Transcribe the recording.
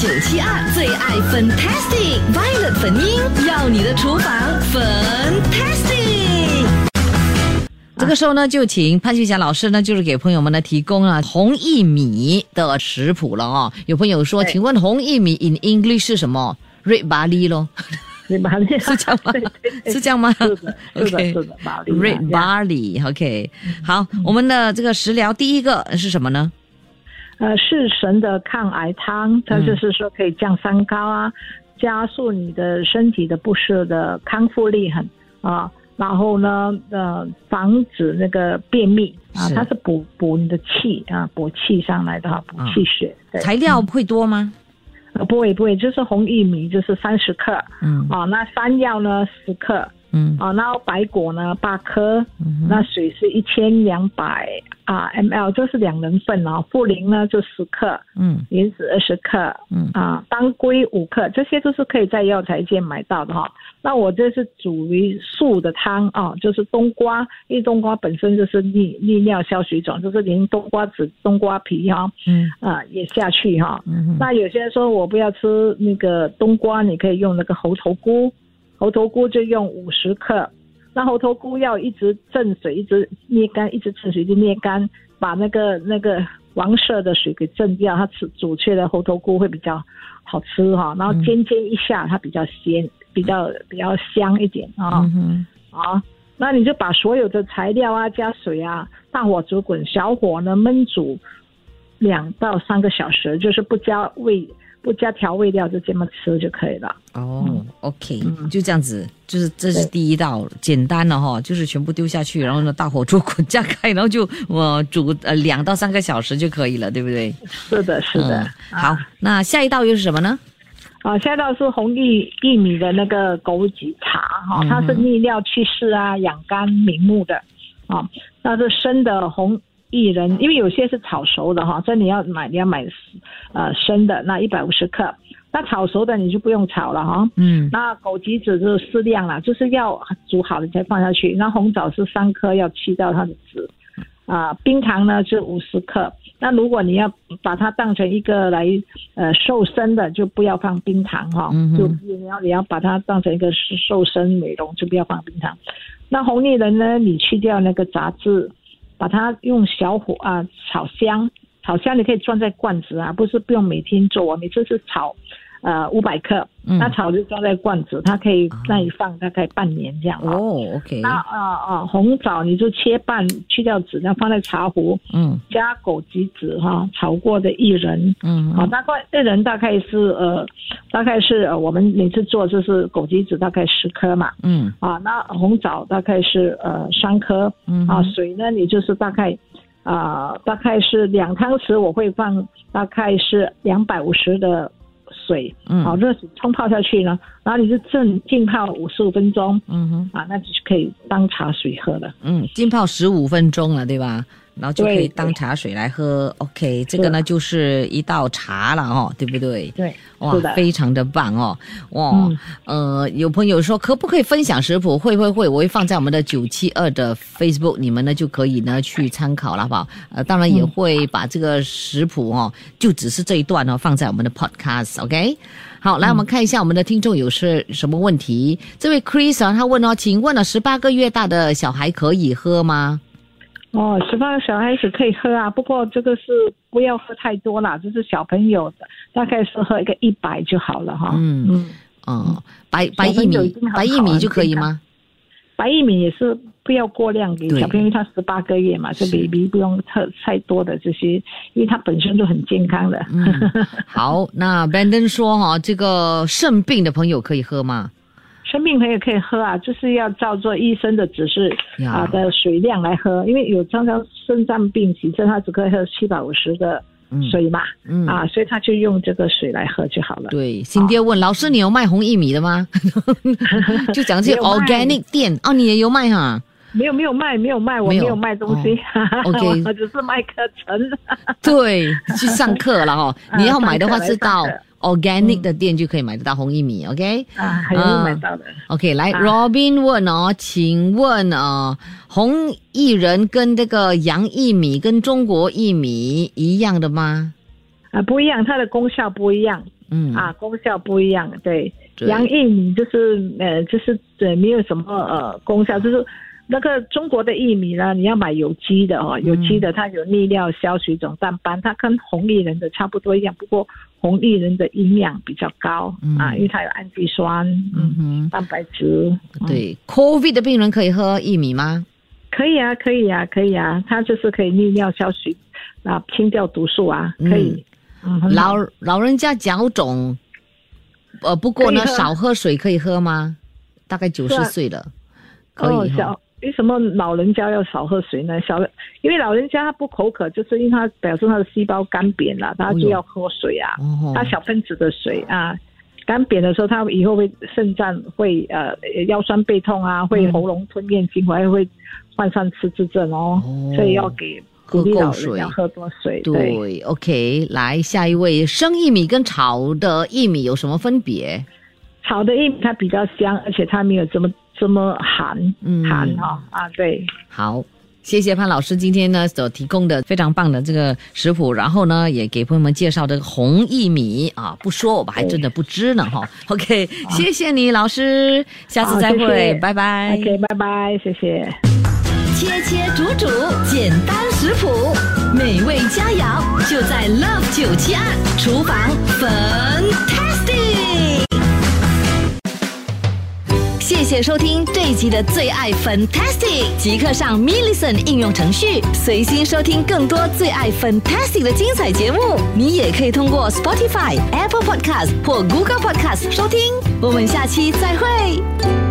九七二最爱 Fantastic Violet 粉音，要你的厨房 Fantastic。这个时候呢，就请潘旭霞老师呢，就是给朋友们呢提供了红薏米的食谱了哦。有朋友说，请问红薏米 in English 是什么？Red barley 咯，对吧？是这样吗 是这样吗？是的，是的，OK 是的，巴黎 Red barley，OK，、好，我们的这个食疗第一个是什么呢？呃，是神的抗癌汤，它就是说可以降三高啊，加速你的身体的不适的康复力很啊。然后呢，呃，防止那个便秘啊，它是补补你的气啊，补气上来的哈，补气血。对，材料会多吗？呃不会不会，就是红薏米就是三十克嗯啊，那山药呢十克嗯啊，然后白果呢八颗，嗯那水是一千两百啊 ml，这是两人份哦。茯苓呢就十克，嗯莲子二十克，嗯啊，当归五克，这些都是可以在药材店买到的哈。那我这是煮于素的汤啊，就是冬瓜，因为冬瓜本身就是利利尿消水肿，就是连冬瓜籽、冬瓜皮哈嗯啊也下去哈。嗯那有些人说我不要吃那个冬瓜，你可以用那个猴头菇，猴头菇就用五十克。那猴头菇要一直震水，一直捏干，一直震水，一直捏干，把那个那个黄色的水给震掉，它吃煮出来的猴头菇会比较好吃哈。然后煎煎一下，它比较鲜，比较比较香一点啊。啊，那你就把所有的材料啊加水啊，大火煮滚，小火呢焖煮两到三个小时，就是不加味不加调味料，就这么吃就可以了。哦，OK，就这样子，就是这是第一道，简单的哈，就是全部丢下去，然后呢大火煮滚 加开，然后就我煮呃两到三个小时就可以了，对不对？是的，是的。嗯好，那下一道又是什么呢？啊，下一道是红薏薏米的那个枸杞茶哈，它是利尿祛湿啊、养肝明目的啊。那是生的红薏仁，因为有些是炒熟的哈，所以你要买你要买呃生的，那一百五十克。那炒熟的你就不用炒了哈。嗯那枸杞子就是适量了，就是要煮好了才放下去。那红枣是三颗，要去掉它的籽。啊、冰糖呢是五十克。那如果你要把它当成一个来呃瘦身的，就不要放冰糖哈、就你要你要把它当成一个瘦身美容，就不要放冰糖。那红薏仁呢，你去掉那个杂质，把它用小火啊炒香，炒香你可以装在罐子啊，不是不用每天做，我每次是炒呃五百克，嗯。那草就装在罐子，它可以那里放大概半年这样。啊。哦，OK，那啊啊，红枣你就切半，去掉籽，那放在茶壶，嗯。加枸杞子哈，炒过的薏仁，嗯。啊，大概薏仁大概是呃，大概是呃，我们每次做就是枸杞子大概十颗嘛，嗯。啊，那红枣大概是呃三颗，嗯啊，水呢你就是大概啊、大概是两汤匙，我会放大概是两百五十的水，嗯好、热水冲泡下去呢，然后你就正浸泡五十五分钟，嗯哼啊，那就可以当茶水喝了。嗯，浸泡十五分钟了，对吧？然后就可以对当茶水来喝。OK，这个呢就是一道茶了哦，对不对？对，哇，非常的棒哦！哇，嗯呃，有朋友说可不可以分享食谱？会会会，我会放在我们的九七二的 Facebook，你们呢就可以呢去参考了，好不好？呃，当然也会把这个食谱哦，就只是这一段哦放在我们的 Podcast，OK？、好，来我们看一下我们的听众有是什么问题。这位 Chris 啊，他问哦，请问了十八个月大的小孩可以喝吗？哦，十八个小孩子可以喝啊，不过这个是不要喝太多啦，就是小朋友的，大概是喝一个一百就好了哈。嗯嗯，哦、白白薏米白薏米就可以吗？白薏米也是不要过量给小朋友，因为他十八个月嘛，就是 baby 不用喝太多的这些，因为他本身就很健康的。嗯，好，那 Brandon 说哈、这个肾病的朋友可以喝吗？生病朋友可以喝啊，就是要照做医生的指示呀啊的水量来喝，因为有常常肾脏病急症，他只可以喝七百五十的水嘛，嗯啊，所以他就用这个水来喝就好了。对，新爹问、老师，你有卖红薏米的吗？就讲这些没有卖 organic 店哦，你也有卖哈？没有没有卖没有卖，我没有卖东西，哦 OK 我只是卖课程。对，去上课了哈。啊你要买的话是到 organic 的店就可以买得到红薏米，OK？啊，很容易买到的。OK，来、啊 Robin 问哦，请问呃，红薏仁跟这个洋薏米跟中国薏米一样的吗？啊，不一样，它的功效不一样嗯啊，功效不一样。对，对洋薏米就是呃，就是对，没有什么呃功效，就是那个中国的薏米呢，你要买有机的哦，有机的它有利尿消水肿淡斑，它跟红薏仁的差不多一样，不过红薏仁的营养比较高、嗯啊，因为它有氨基酸，嗯，哼蛋白质，哼，对，COVID 的病人可以喝薏米吗？可以啊，可以啊，可以啊，它就是可以利尿消水啊，清掉毒素啊，可以。老老人家脚肿，呃，不过呢，喝少喝水可以喝吗？大概九十岁了，可哦，以哈。小为什么老人家要少喝水呢？小因为老人家他不口渴，就是因为他表示他的细胞干瘪了，他就要喝水啊，哦他小分子的水啊。干瘪的时候，他以后会肾脏会呃腰酸背痛啊，会嗯喉咙吞咽精华，还会患上失智症哦，哦所以要给喝鼓励老人够水要喝多水。对，对，OK，来下一位，生薏米跟炒的薏米有什么分别？炒的薏米它比较香，而且它没有这么这么寒，嗯寒哈、啊，对。好，谢谢潘老师今天呢所提供的非常棒的这个食谱，然后呢也给朋友们介绍这个红薏米啊，不说我们还真的不知呢哈。OK，谢谢你老师，下次再会，拜拜。OK，拜拜，谢谢。切切煮煮，简单食谱，美味佳肴就在 Love 九七二厨房，Fantastic。谢收听这一集的最爱 Fantastic，即刻上 m i l l i c e n 应用程序，随心收听更多最爱 Fantastic 的精彩节目。你也可以通过 Spotify、Apple Podcast 或 Google Podcast 收听。我们下期再会。